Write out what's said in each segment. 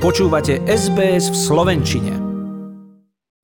Počúvate SBS v Slovenčine.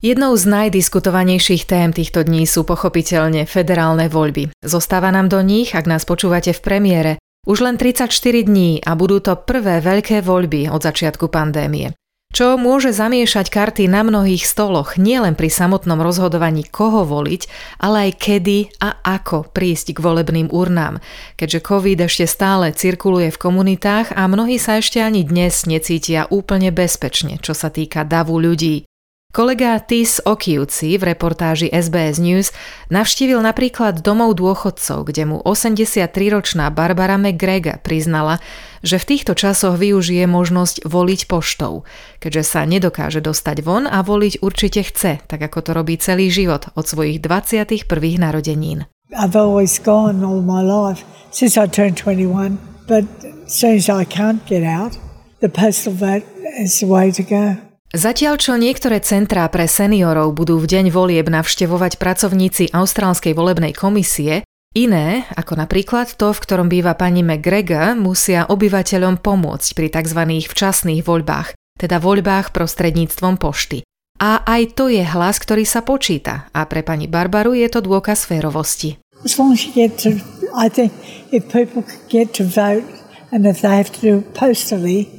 Jednou z najdiskutovanejších tém týchto dní sú pochopiteľne federálne voľby. Zostáva nám do nich, ak nás počúvate v premiére, už len 34 dní a budú to prvé veľké voľby od začiatku pandémie čo môže zamiešať karty na mnohých stoloch nielen pri samotnom rozhodovaní, koho voliť, ale aj kedy a ako prísť k volebným urnám, keďže COVID ešte stále cirkuluje v komunitách a mnohí sa ešte ani dnes necítia úplne bezpečne, čo sa týka davu ľudí. Kolega Tis Okiuci v reportáži SBS News navštívil napríklad domov dôchodcov, kde mu 83-ročná Barbara McGregor priznala, že v týchto časoch využije možnosť voliť poštou, keďže sa nedokáže dostať von a voliť určite chce, tak ako to robí celý život od svojich 21. narodenín. I've always gone all my life since I turned 21, but as I can't get out, the postal vote is the way to go. Zatiaľ, čo niektoré centrá pre seniorov budú v deň volieb navštevovať pracovníci Austrálskej volebnej komisie, iné, ako napríklad to, v ktorom býva pani McGregor, musia obyvateľom pomôcť pri tzv. včasných voľbách, teda voľbách prostredníctvom pošty. A aj to je hlas, ktorý sa počíta a pre pani Barbaru je to dôkaz férovosti. As long as you get to, I think if people get to vote and if they have to do it postally,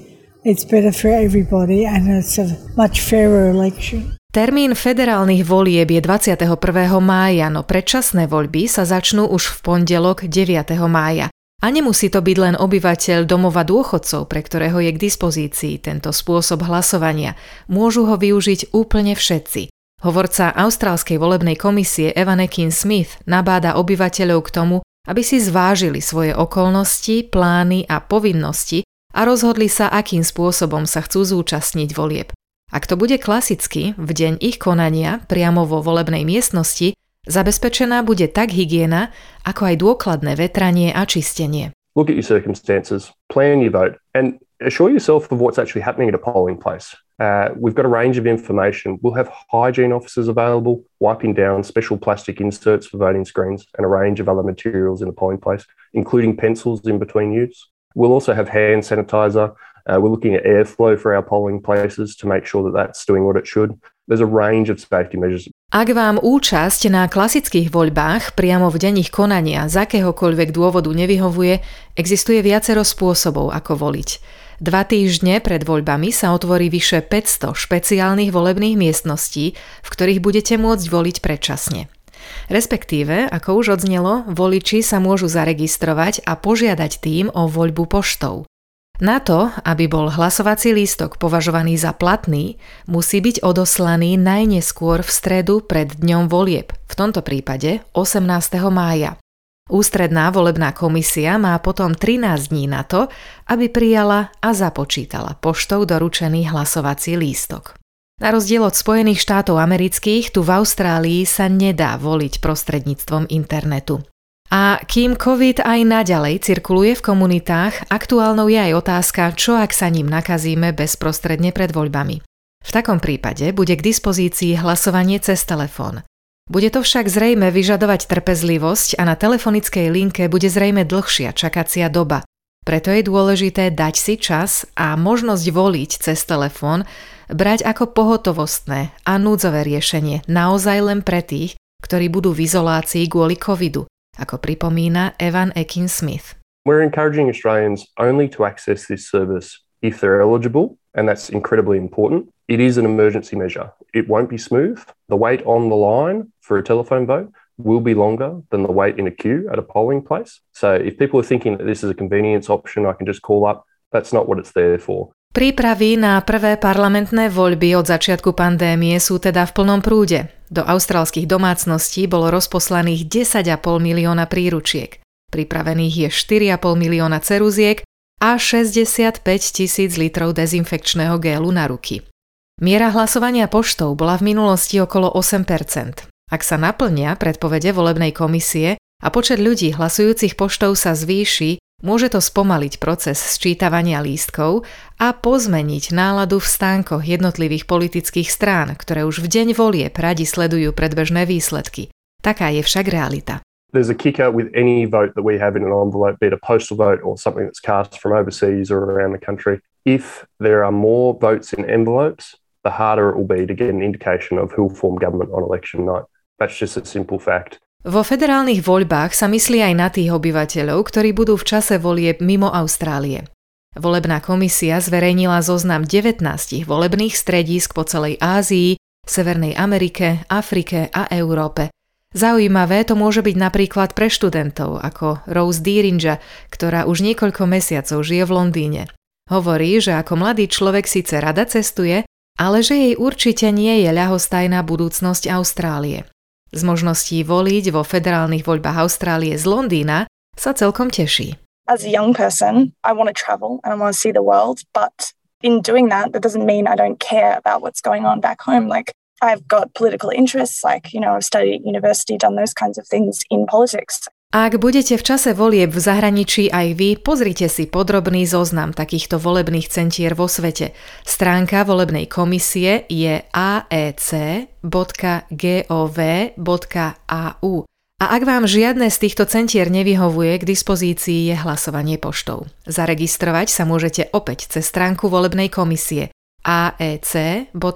It's better for everybody and it's a much fairer election. Termín federálnych volieb je 21. mája, no predčasné voľby sa začnú už v pondelok 9. mája. A nemusí to byť len obyvateľ domova dôchodcov, pre ktorého je k dispozícii tento spôsob hlasovania. Môžu ho využiť úplne všetci. Hovorca Austrálskej volebnej komisie Evan Ekin Smith nabáda obyvateľov k tomu, aby si zvážili svoje okolnosti, plány a povinnosti a rozhodli sa, akým spôsobom sa chcú zúčastniť volieb. Ak to bude klasicky, v deň ich konania, priamo vo volebnej miestnosti, zabezpečená bude tak hygiena, ako aj dôkladné vetranie a čistenie. Look at your circumstances, plan your vote, and assure yourself of what's actually happening at a polling place. Uh, we've got a range of information. We'll have hygiene officers available, wiping down special plastic inserts for voting screens, and a range of other materials in the polling place, including pencils in between use. We'll also have hand sanitizer. Uh, we're looking at airflow for our polling places to make sure that that's doing what it should. There's a range of safety measures. Ak vám účasť na klasických voľbách priamo v deň ich konania z akéhokoľvek dôvodu nevyhovuje, existuje viacero spôsobov, ako voliť. Dva týždne pred voľbami sa otvorí vyše 500 špeciálnych volebných miestností, v ktorých budete môcť voliť predčasne. Respektíve, ako už odznelo, voliči sa môžu zaregistrovať a požiadať tým o voľbu poštou. Na to, aby bol hlasovací lístok považovaný za platný, musí byť odoslaný najneskôr v stredu pred dňom volieb, v tomto prípade 18. mája. Ústredná volebná komisia má potom 13 dní na to, aby prijala a započítala poštou doručený hlasovací lístok. Na rozdiel od Spojených štátov amerických, tu v Austrálii sa nedá voliť prostredníctvom internetu. A kým COVID aj naďalej cirkuluje v komunitách, aktuálnou je aj otázka, čo ak sa ním nakazíme bezprostredne pred voľbami. V takom prípade bude k dispozícii hlasovanie cez telefón. Bude to však zrejme vyžadovať trpezlivosť a na telefonickej linke bude zrejme dlhšia čakacia doba. Preto je dôležité dať si čas a možnosť voliť cez telefón, brať ako pohotovostné a núdzové riešenie naozaj len pre tých, ktorí budú v izolácii kvôli covidu, ako pripomína Evan Ekin Smith. We're encouraging Australians only to access this service if they're eligible, and that's incredibly important. It is an emergency measure. It won't be smooth. The wait on the line for a telephone vote will be longer than the wait in a queue at a polling place. So if people are thinking that this is a convenience option, I can just call up, that's not what it's there for. Prípravy na prvé parlamentné voľby od začiatku pandémie sú teda v plnom prúde. Do austrálskych domácností bolo rozposlaných 10,5 milióna príručiek. Pripravených je 4,5 milióna ceruziek a 65 tisíc litrov dezinfekčného gélu na ruky. Miera hlasovania poštou bola v minulosti okolo 8 Ak sa naplnia predpovede volebnej komisie a počet ľudí hlasujúcich poštou sa zvýši, Môže to spomaliť proces sčítavania lístkov a pozmeniť náladu v stánkoch jednotlivých politických strán, ktoré už v deň volie radi sledujú predbežné výsledky. Taká je však realita. There's a kicker with any vote that we have in an envelope, be it a postal vote or something that's cast from overseas or around the country. If there are more votes in envelopes, the harder it will be to get an indication of who will form government on election night. That's just a simple fact. Vo federálnych voľbách sa myslí aj na tých obyvateľov, ktorí budú v čase volieb mimo Austrálie. Volebná komisia zverejnila zoznam 19 volebných stredísk po celej Ázii, Severnej Amerike, Afrike a Európe. Zaujímavé to môže byť napríklad pre študentov ako Rose Deerinja, ktorá už niekoľko mesiacov žije v Londýne. Hovorí, že ako mladý človek síce rada cestuje, ale že jej určite nie je ľahostajná budúcnosť Austrálie. Z možností voliť vo federálnych voľbách Austrálie z Londýna sa celkom teší. As a young person, I want to travel and I want to see the world, but in doing that, that doesn't mean I don't care about what's going on back home. Like I've got political interests, like, you know, I've studied at university, done those kinds of things in politics. Ak budete v čase volieb v zahraničí aj vy, pozrite si podrobný zoznam takýchto volebných centier vo svete. Stránka volebnej komisie je aec.gov.au. A ak vám žiadne z týchto centier nevyhovuje, k dispozícii je hlasovanie poštou. Zaregistrovať sa môžete opäť cez stránku volebnej komisie aec.gov.au.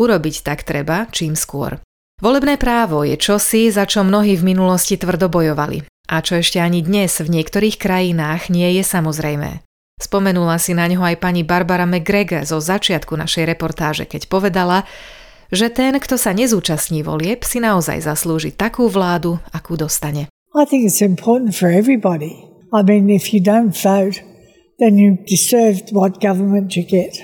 Urobiť tak treba čím skôr. Volebné právo je čosi, za čo mnohí v minulosti tvrdo bojovali a čo ešte ani dnes v niektorých krajinách nie je samozrejmé. Spomenula si na ňo aj pani Barbara McGregor zo začiatku našej reportáže, keď povedala, že ten, kto sa nezúčastní volieb, si naozaj zaslúži takú vládu, akú dostane. I think it's important for everybody. I mean, if you don't vote, then you deserve what government you get.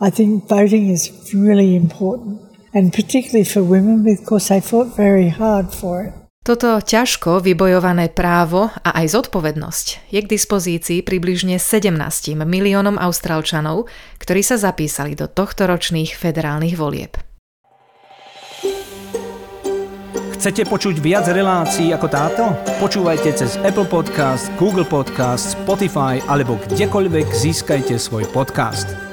I think voting is really important and particularly for women because they fought very hard for it. Toto ťažko vybojované právo a aj zodpovednosť je k dispozícii približne 17 miliónom Austrálčanov, ktorí sa zapísali do tohto ročných federálnych volieb. Chcete počuť viac relácií ako táto? Počúvajte cez Apple Podcast, Google Podcast, Spotify alebo kdekoľvek získajte svoj podcast.